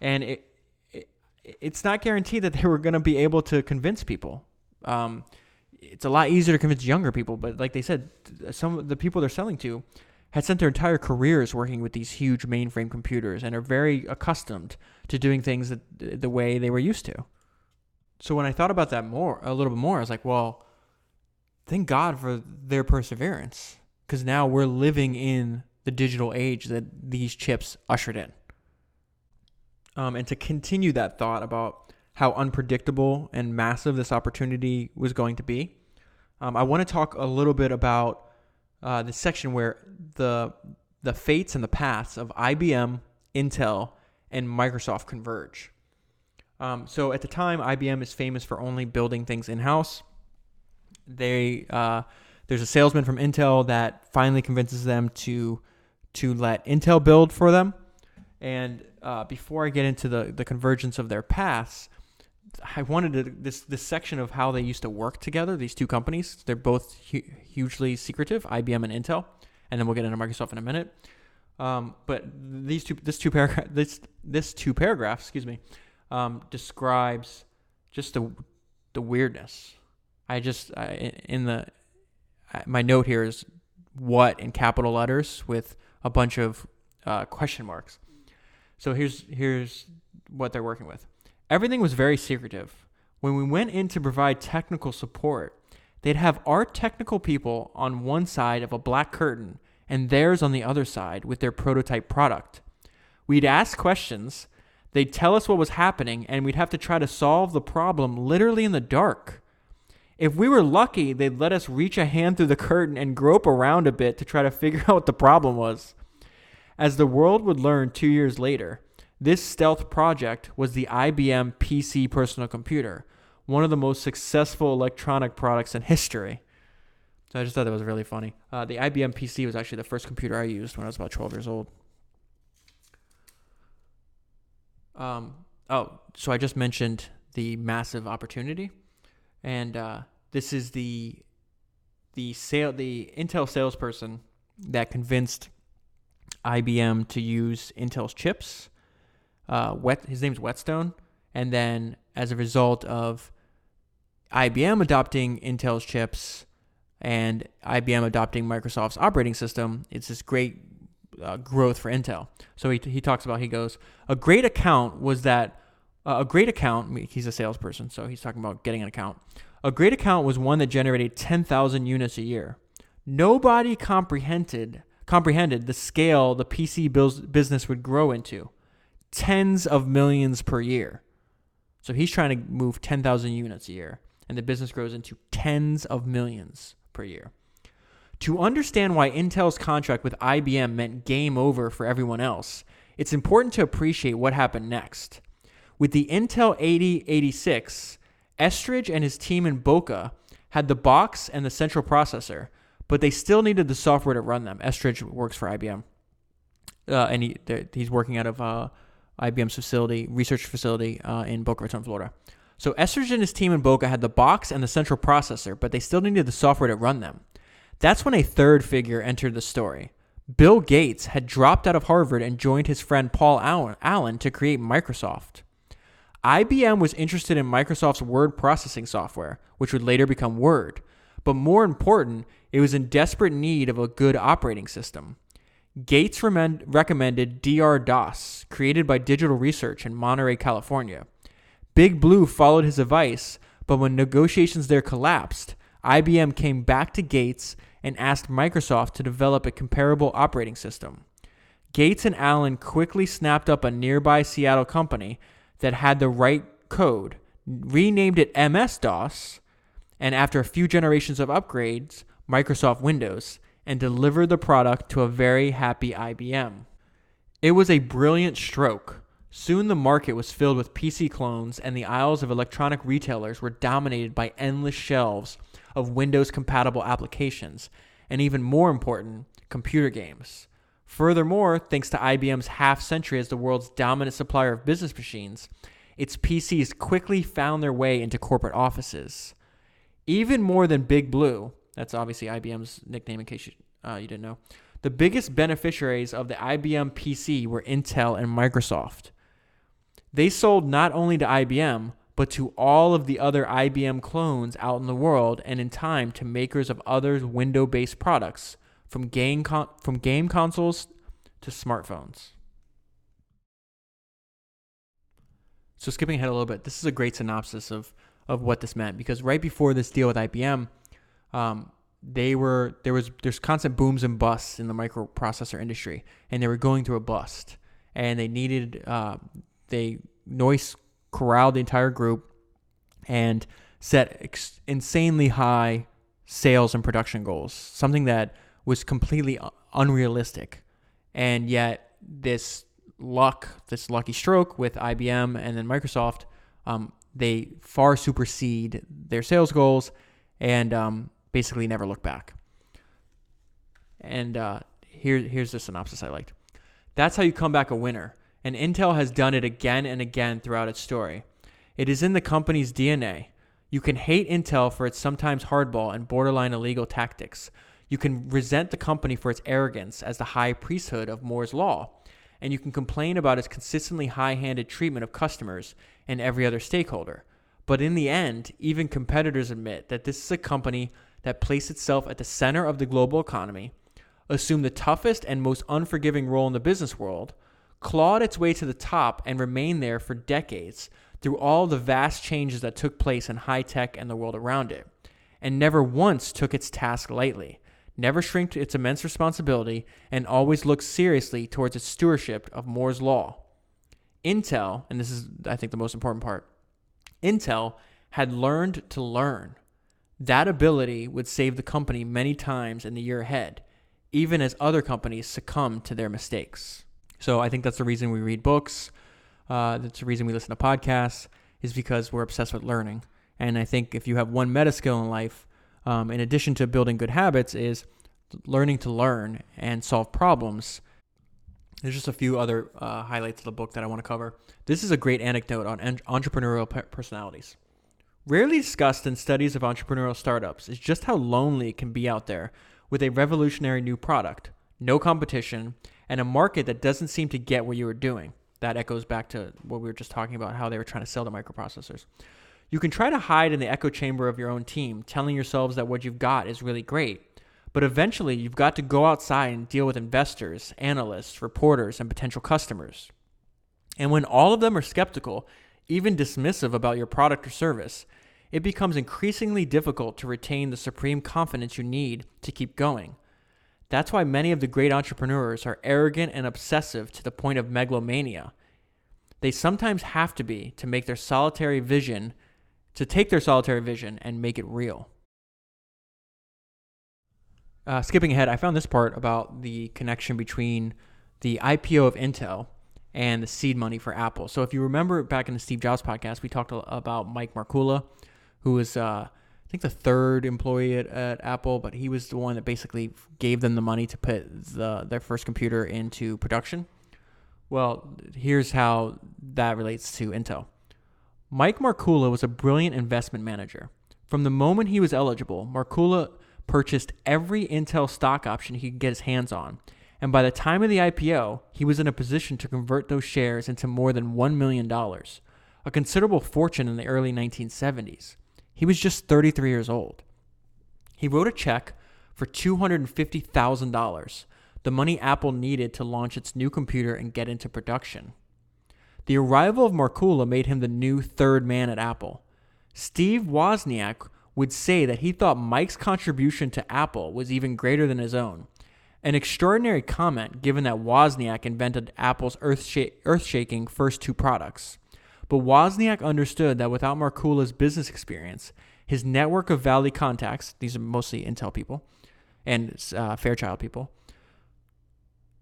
and it, it it's not guaranteed that they were going to be able to convince people. Um, it's a lot easier to convince younger people, but like they said, some of the people they're selling to had spent their entire careers working with these huge mainframe computers and are very accustomed to doing things that, the way they were used to. So when I thought about that more, a little bit more, I was like, well, thank God for their perseverance because now we're living in the digital age that these chips ushered in. Um, and to continue that thought about how unpredictable and massive this opportunity was going to be, um, I want to talk a little bit about uh, the section where the the fates and the paths of IBM, Intel, and Microsoft converge. Um, so at the time, IBM is famous for only building things in house they uh, there's a salesman from Intel that finally convinces them to to let Intel build for them. And uh, before I get into the the convergence of their paths, I wanted to, this this section of how they used to work together. These two companies, they're both hu- hugely secretive, IBM and Intel, and then we'll get into Microsoft in a minute. Um, but these two, this two paragraph, this this two paragraphs, excuse me, um, describes just the the weirdness I just I, in the my note here is what in capital letters with a bunch of uh, question marks. So here's here's what they're working with. Everything was very secretive. When we went in to provide technical support, they'd have our technical people on one side of a black curtain and theirs on the other side with their prototype product. We'd ask questions, they'd tell us what was happening, and we'd have to try to solve the problem literally in the dark. If we were lucky, they'd let us reach a hand through the curtain and grope around a bit to try to figure out what the problem was. As the world would learn two years later, this stealth project was the IBM PC personal computer, one of the most successful electronic products in history. So I just thought that was really funny. Uh, the IBM PC was actually the first computer I used when I was about 12 years old. Um, oh, so I just mentioned the massive opportunity, and uh, this is the the sale the Intel salesperson that convinced IBM to use Intel's chips. Uh, Wet, his name's Whetstone, and then as a result of IBM adopting Intel's chips and IBM adopting Microsoft's operating system, it's this great uh, growth for Intel. So he, he talks about, he goes, a great account was that, uh, a great account, he's a salesperson, so he's talking about getting an account. A great account was one that generated 10,000 units a year. Nobody comprehended comprehended the scale the PC business would grow into tens of millions per year. So he's trying to move 10,000 units a year, and the business grows into tens of millions per year. To understand why Intel's contract with IBM meant game over for everyone else, it's important to appreciate what happened next. With the Intel 8086, Estridge and his team in Boca had the box and the central processor, but they still needed the software to run them. Estridge works for IBM, uh, and he he's working out of uh, IBM's facility, research facility uh, in Boca Raton, Florida. So Estridge and his team in Boca had the box and the central processor, but they still needed the software to run them. That's when a third figure entered the story. Bill Gates had dropped out of Harvard and joined his friend Paul Allen to create Microsoft. IBM was interested in Microsoft's word processing software, which would later become Word. But more important, it was in desperate need of a good operating system. Gates recommended DR DOS, created by Digital Research in Monterey, California. Big Blue followed his advice, but when negotiations there collapsed, IBM came back to Gates and asked Microsoft to develop a comparable operating system. Gates and Allen quickly snapped up a nearby Seattle company that had the right code, renamed it MS DOS, and after a few generations of upgrades, Microsoft Windows, and delivered the product to a very happy IBM. It was a brilliant stroke. Soon the market was filled with PC clones, and the aisles of electronic retailers were dominated by endless shelves of Windows compatible applications, and even more important, computer games. Furthermore, thanks to IBM's half century as the world's dominant supplier of business machines, its PCs quickly found their way into corporate offices. Even more than Big Blue, that's obviously IBM's nickname in case you, uh, you didn't know, the biggest beneficiaries of the IBM PC were Intel and Microsoft. They sold not only to IBM, but to all of the other IBM clones out in the world and in time to makers of other window based products, from game, con- from game consoles to smartphones. So, skipping ahead a little bit, this is a great synopsis of, of what this meant because right before this deal with IBM, um, they were there was there's constant booms and busts in the microprocessor industry, and they were going through a bust, and they needed uh, they Noyce corralled the entire group and set ex- insanely high sales and production goals, something that was completely unrealistic. And yet, this luck, this lucky stroke with IBM and then Microsoft, um, they far supersede their sales goals and um, basically never look back. And uh, here, here's the synopsis I liked. That's how you come back a winner and Intel has done it again and again throughout its story. It is in the company's DNA. You can hate Intel for its sometimes hardball and borderline illegal tactics. You can resent the company for its arrogance as the high priesthood of Moore's Law. And you can complain about its consistently high handed treatment of customers and every other stakeholder. But in the end, even competitors admit that this is a company that placed itself at the center of the global economy, assumed the toughest and most unforgiving role in the business world, clawed its way to the top and remained there for decades through all the vast changes that took place in high tech and the world around it, and never once took its task lightly, never shrinked its immense responsibility, and always looked seriously towards its stewardship of Moore's Law. Intel, and this is, I think, the most important part, Intel had learned to learn. That ability would save the company many times in the year ahead, even as other companies succumb to their mistakes. So I think that's the reason we read books. Uh, that's the reason we listen to podcasts is because we're obsessed with learning. And I think if you have one meta skill in life, um, in addition to building good habits, is learning to learn and solve problems. There's just a few other uh, highlights of the book that I want to cover. This is a great anecdote on en- entrepreneurial pe- personalities. Rarely discussed in studies of entrepreneurial startups is just how lonely it can be out there with a revolutionary new product, no competition, and a market that doesn't seem to get what you are doing. That echoes back to what we were just talking about, how they were trying to sell the microprocessors. You can try to hide in the echo chamber of your own team, telling yourselves that what you've got is really great. But eventually, you've got to go outside and deal with investors, analysts, reporters, and potential customers. And when all of them are skeptical, even dismissive about your product or service, it becomes increasingly difficult to retain the supreme confidence you need to keep going. That's why many of the great entrepreneurs are arrogant and obsessive to the point of megalomania. They sometimes have to be to make their solitary vision, to take their solitary vision and make it real. Uh, skipping ahead, I found this part about the connection between the IPO of Intel and the seed money for Apple. So if you remember back in the Steve Jobs podcast, we talked about Mike Markkula, who was uh, I think the third employee at, at, Apple, but he was the one that basically gave them the money to put the their first computer into production. Well, here's how that relates to Intel. Mike Markkula was a brilliant investment manager. From the moment he was eligible, Markkula purchased every Intel stock option he could get his hands on. And by the time of the IPO, he was in a position to convert those shares into more than $1 million, a considerable fortune in the early 1970s. He was just 33 years old. He wrote a check for $250,000, the money Apple needed to launch its new computer and get into production. The arrival of Markkula made him the new third man at Apple. Steve Wozniak would say that he thought Mike's contribution to Apple was even greater than his own. An extraordinary comment given that Wozniak invented Apple's earth shaking first two products. But Wozniak understood that without Markkula's business experience, his network of Valley contacts, these are mostly Intel people and uh, Fairchild people,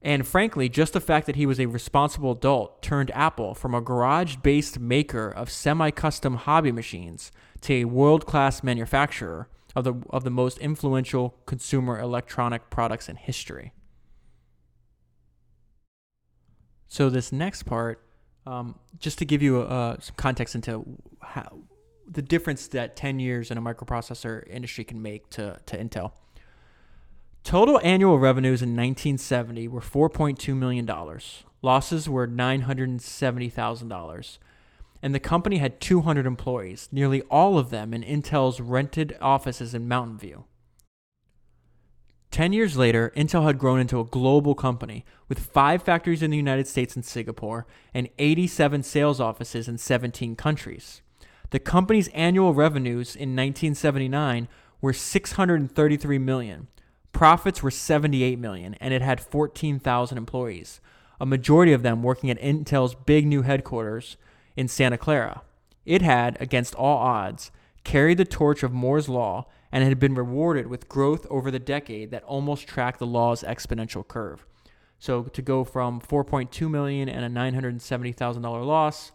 and frankly, just the fact that he was a responsible adult turned Apple from a garage based maker of semi custom hobby machines to a world class manufacturer of the, of the most influential consumer electronic products in history. So, this next part, um, just to give you uh, some context into how the difference that 10 years in a microprocessor industry can make to, to Intel. Total annual revenues in 1970 were $4.2 million. Losses were $970,000. And the company had 200 employees, nearly all of them in Intel's rented offices in Mountain View. Ten years later, Intel had grown into a global company with five factories in the United States and Singapore and 87 sales offices in 17 countries. The company's annual revenues in 1979 were 633 million, Profits were 78 million and it had 14,000 employees, a majority of them working at Intel's big new headquarters in Santa Clara. It had, against all odds, carried the torch of Moore's law and had been rewarded with growth over the decade that almost tracked the law's exponential curve. So to go from 4.2 million and a $970,000 loss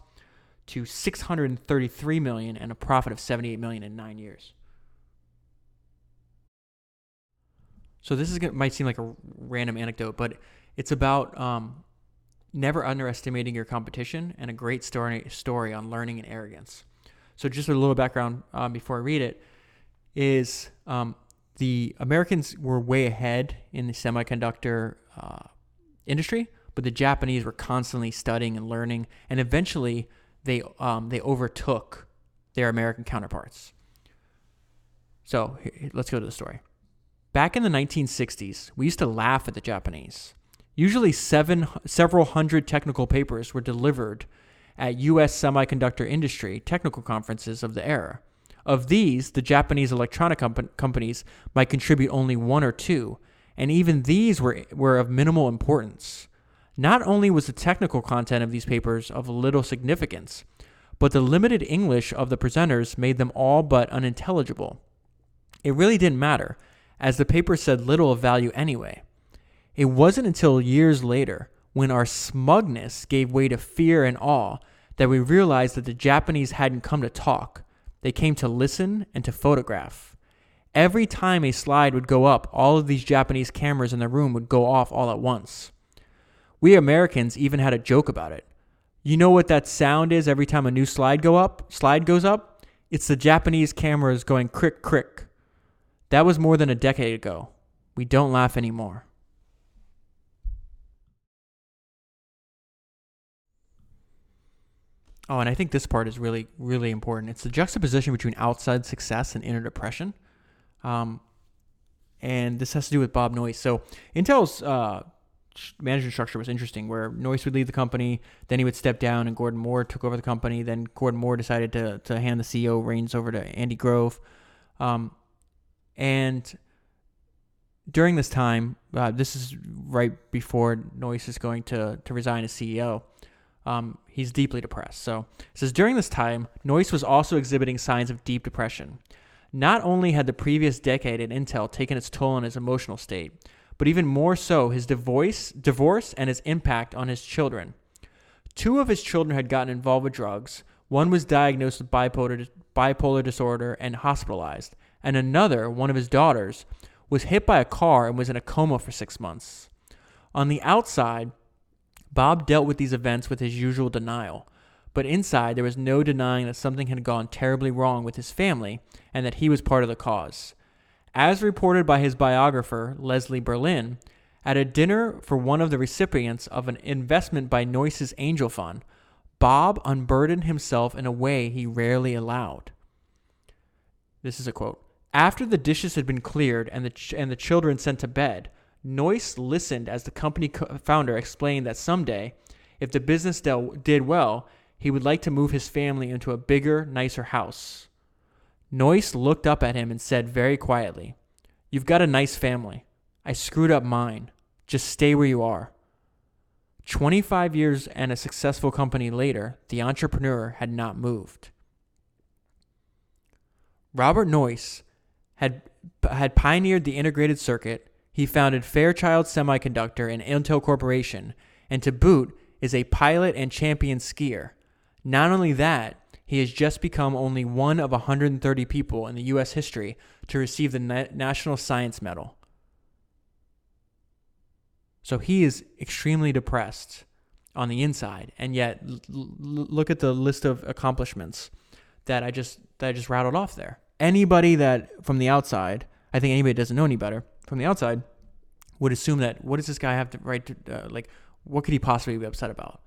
to 633 million and a profit of 78 million in 9 years. So this is might seem like a random anecdote, but it's about um, never underestimating your competition and a great story story on learning and arrogance. So just a little background um, before I read it is um, the Americans were way ahead in the semiconductor uh, industry, but the Japanese were constantly studying and learning, and eventually they um, they overtook their American counterparts. So let's go to the story. Back in the 1960s, we used to laugh at the Japanese. Usually, seven, several hundred technical papers were delivered at U.S. semiconductor industry technical conferences of the era. Of these, the Japanese electronic comp- companies might contribute only one or two, and even these were, were of minimal importance. Not only was the technical content of these papers of little significance, but the limited English of the presenters made them all but unintelligible. It really didn't matter as the paper said little of value anyway. It wasn't until years later, when our smugness gave way to fear and awe, that we realized that the Japanese hadn't come to talk. They came to listen and to photograph. Every time a slide would go up, all of these Japanese cameras in the room would go off all at once. We Americans even had a joke about it. You know what that sound is every time a new slide go up, slide goes up? It's the Japanese cameras going crick crick. That was more than a decade ago. We don't laugh anymore. Oh, and I think this part is really, really important. It's the juxtaposition between outside success and inner depression. Um, and this has to do with Bob Noyce. So Intel's uh, management structure was interesting, where Noyce would leave the company, then he would step down, and Gordon Moore took over the company. Then Gordon Moore decided to to hand the CEO reins over to Andy Grove, um, and during this time, uh, this is right before Noyce is going to to resign as CEO um, he's deeply depressed. So it says during this time, Noyce was also exhibiting signs of deep depression. Not only had the previous decade at Intel taken its toll on his emotional state, but even more so his divorce, divorce and his impact on his children. Two of his children had gotten involved with drugs. One was diagnosed with bipolar, bipolar disorder and hospitalized, and another, one of his daughters, was hit by a car and was in a coma for six months. On the outside, Bob dealt with these events with his usual denial, but inside there was no denying that something had gone terribly wrong with his family and that he was part of the cause. As reported by his biographer, Leslie Berlin, at a dinner for one of the recipients of an investment by Noyce's Angel Fund, Bob unburdened himself in a way he rarely allowed. This is a quote. After the dishes had been cleared and the, ch- and the children sent to bed, Noyce listened as the company co- founder explained that someday, if the business del- did well, he would like to move his family into a bigger, nicer house. Noyce looked up at him and said very quietly, You've got a nice family. I screwed up mine. Just stay where you are. 25 years and a successful company later, the entrepreneur had not moved. Robert Noyce had, had pioneered the integrated circuit he founded Fairchild Semiconductor and Intel Corporation, and to boot, is a pilot and champion skier. Not only that, he has just become only one of 130 people in the U.S. history to receive the Na- National Science Medal. So he is extremely depressed on the inside, and yet l- l- look at the list of accomplishments that I just that I just rattled off there. Anybody that from the outside, I think anybody doesn't know any better from the outside would assume that what does this guy have to right to uh, like what could he possibly be upset about?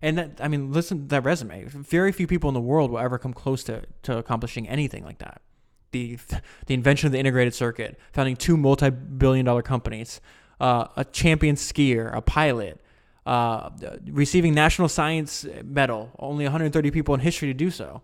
And that i mean listen to that resume. Very few people in the world will ever come close to, to accomplishing anything like that. The the invention of the integrated circuit founding two multi-billion dollar companies uh, a champion skier a pilot uh, receiving national science medal only 130 people in history to do so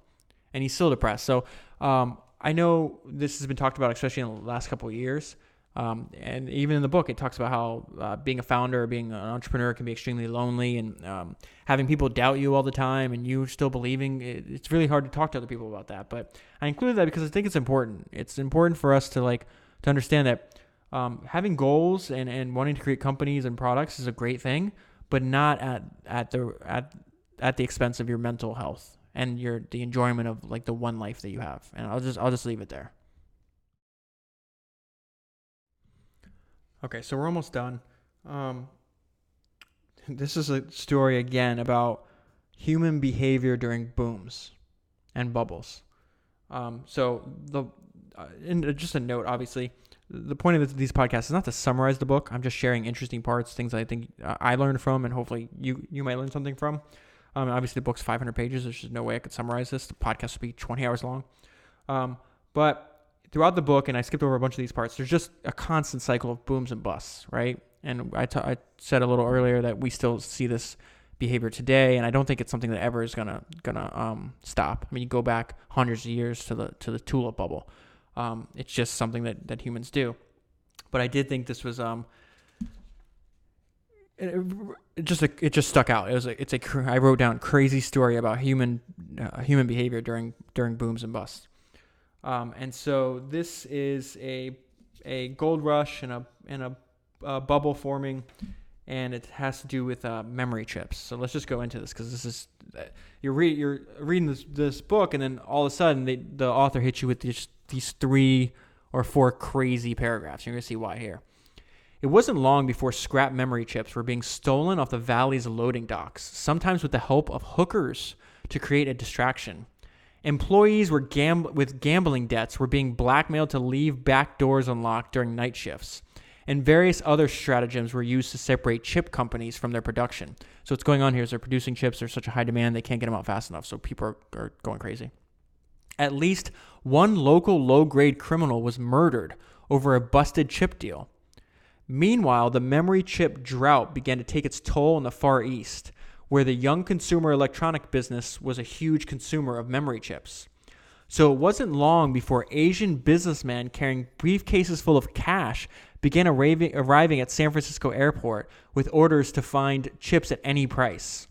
and he's still depressed. So um, i know this has been talked about especially in the last couple of years um, and even in the book, it talks about how uh, being a founder, being an entrepreneur can be extremely lonely, and um, having people doubt you all the time, and you still believing. It, it's really hard to talk to other people about that. But I included that because I think it's important. It's important for us to like to understand that um, having goals and, and wanting to create companies and products is a great thing, but not at at the at at the expense of your mental health and your the enjoyment of like the one life that you have. And I'll just I'll just leave it there. Okay, so we're almost done. Um, this is a story again about human behavior during booms and bubbles. Um, so the uh, and just a note, obviously, the point of these podcasts is not to summarize the book. I'm just sharing interesting parts, things I think uh, I learned from, and hopefully you you might learn something from. Um, obviously, the book's 500 pages. There's just no way I could summarize this. The podcast would be 20 hours long. Um, but throughout the book, and I skipped over a bunch of these parts, there's just a constant cycle of booms and busts, right? And I, t- I said a little earlier that we still see this behavior today, and I don't think it's something that ever is gonna gonna um, stop. I mean, you go back hundreds of years to the to the tulip bubble. Um, it's just something that, that humans do. But I did think this was um, it, it just it just stuck out. It was a, it's a I wrote down crazy story about human uh, human behavior during during booms and busts. Um, and so this is a a gold rush and a and a, a bubble forming, and it has to do with uh, memory chips. So let's just go into this because this is you're read you're reading this this book, and then all of a sudden they, the author hits you with these these three or four crazy paragraphs. You're gonna see why here. It wasn't long before scrap memory chips were being stolen off the valley's loading docks, sometimes with the help of hookers to create a distraction. Employees were with gambling debts were being blackmailed to leave back doors unlocked during night shifts. And various other stratagems were used to separate chip companies from their production. So what's going on here is they're producing chips. There's such a high demand they can't get them out fast enough. So people are, are going crazy. At least one local low-grade criminal was murdered over a busted chip deal. Meanwhile, the memory chip drought began to take its toll in the Far East, where the young consumer electronic business was a huge consumer of memory chips. So it wasn't long before Asian businessmen carrying briefcases full of cash began arriving, arriving at San Francisco airport with orders to find chips at any price.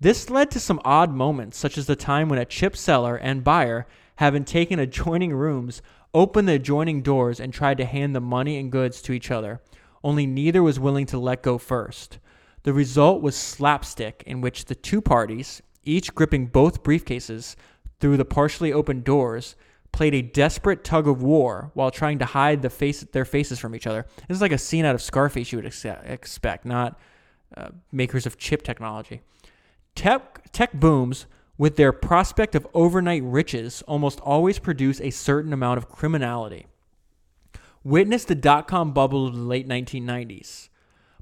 This led to some odd moments, such as the time when a chip seller and buyer, having taken adjoining rooms, opened the adjoining doors and tried to hand the money and goods to each other, only neither was willing to let go first. The result was slapstick, in which the two parties, each gripping both briefcases through the partially open doors, played a desperate tug of war while trying to hide the face, their faces from each other. This is like a scene out of Scarface you would ex- expect, not uh, makers of chip technology. Tech, tech booms, with their prospect of overnight riches, almost always produce a certain amount of criminality. Witness the dot com bubble of the late 1990s,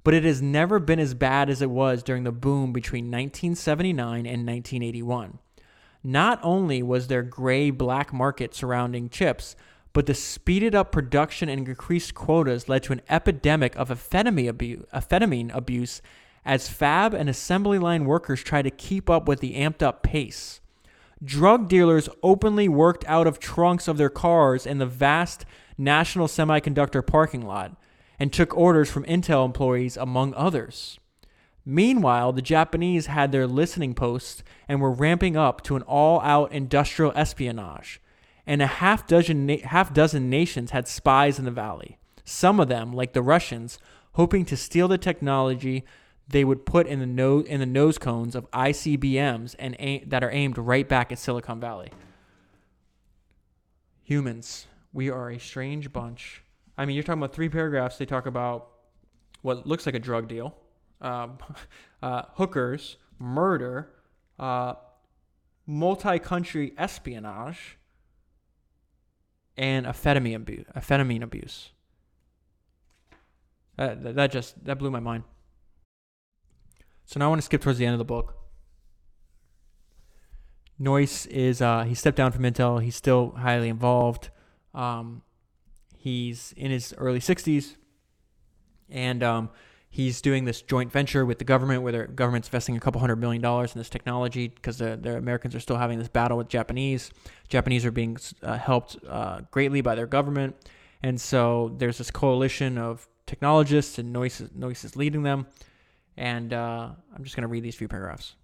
but it has never been as bad as it was during the boom between 1979 and 1981. Not only was there gray black market surrounding chips, but the speeded up production and increased quotas led to an epidemic of amphetamine abuse, abuse as fab and assembly line workers tried to keep up with the amped up pace. Drug dealers openly worked out of trunks of their cars in the vast National Semiconductor parking lot and took orders from Intel employees, among others. Meanwhile, the Japanese had their listening posts and were ramping up to an all out industrial espionage. And a half dozen, half dozen nations had spies in the valley. Some of them, like the Russians, hoping to steal the technology they would put in the nose in the nose cones of ICBMs and that are aimed right back at Silicon Valley. Humans, we are a strange bunch. I mean, you're talking about three paragraphs. They talk about what looks like a drug deal, um, uh, hookers, murder, uh, multi-country espionage, and amphetamine abuse. Amphetamine abuse. That just that blew my mind. So now I want to skip towards the end of the book. Noyce is uh, he stepped down from Intel. He's still highly involved. Um, he's in his early 60s, and um, he's doing this joint venture with the government, where the government's investing a couple hundred million dollars in this technology because the, the Americans are still having this battle with Japanese. Japanese are being uh, helped uh, greatly by their government, and so there's this coalition of technologists, and Noyce, is leading them. And uh, I'm just going to read these few paragraphs.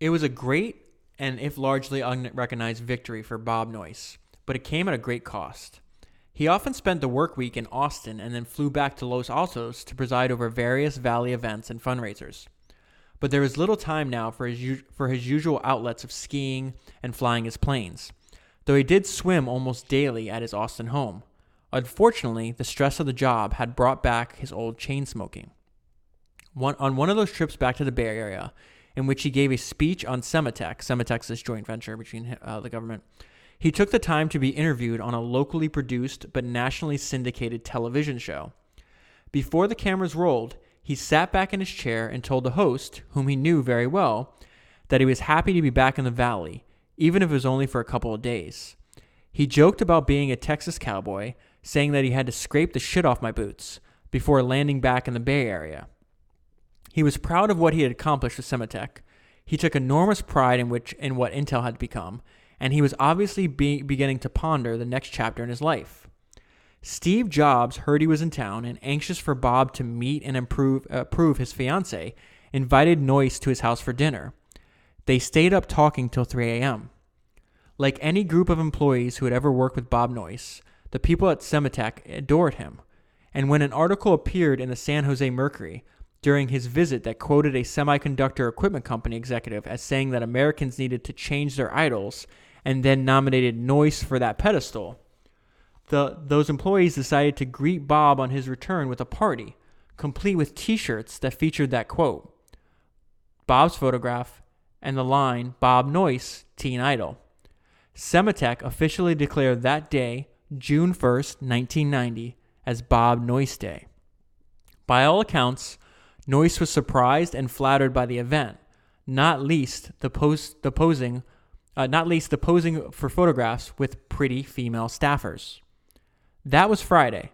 It was a great and, if largely unrecognized, victory for Bob Noyce, but it came at a great cost. He often spent the work week in Austin and then flew back to Los Altos to preside over various Valley events and fundraisers. But there was little time now for his, for his usual outlets of skiing and flying his planes, though he did swim almost daily at his Austin home. Unfortunately, the stress of the job had brought back his old chain smoking one, on one of those trips back to the Bay Area, in which he gave a speech on Sematech. Sematech's this joint venture between uh, the government. He took the time to be interviewed on a locally produced but nationally syndicated television show. Before the cameras rolled, he sat back in his chair and told the host, whom he knew very well, that he was happy to be back in the valley, even if it was only for a couple of days. He joked about being a Texas cowboy, saying that he had to scrape the shit off my boots before landing back in the Bay Area. He was proud of what he had accomplished with Sematech. He took enormous pride in which in what Intel had become, and he was obviously be, beginning to ponder the next chapter in his life. Steve Jobs heard he was in town and anxious for Bob to meet and improve, uh, approve his fiancee, invited Noyce to his house for dinner. They stayed up talking till 3 a.m. Like any group of employees who had ever worked with Bob Noyce, the people at Sematech adored him. And when an article appeared in the San Jose Mercury during his visit that quoted a semiconductor equipment company executive as saying that Americans needed to change their idols and then nominated Noyce for that pedestal. the, those employees decided to greet Bob on his return with a party, complete with t shirts that featured that quote, Bob's photograph, and the line, Bob Noyce, Teen Idol. Sematech officially declared that day, June 1st, 1990, as Bob Noyce Day. By all accounts, Noyce was surprised and flattered by the event, not least the, pose, the posing, uh, not least the posing for photographs with pretty female staffers. That was Friday.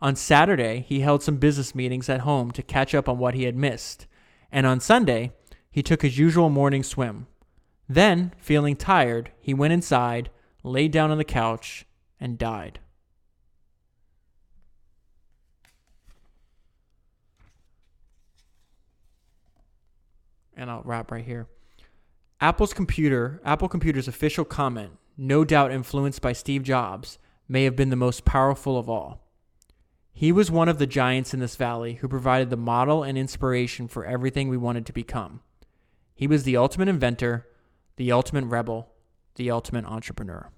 On Saturday, he held some business meetings at home to catch up on what he had missed, and on Sunday, he took his usual morning swim. Then, feeling tired, he went inside, laid down on the couch, and died. and I'll wrap right here. Apple's computer, Apple Computer's official comment, no doubt influenced by Steve Jobs, may have been the most powerful of all. He was one of the giants in this valley who provided the model and inspiration for everything we wanted to become. He was the ultimate inventor, the ultimate rebel, the ultimate entrepreneur.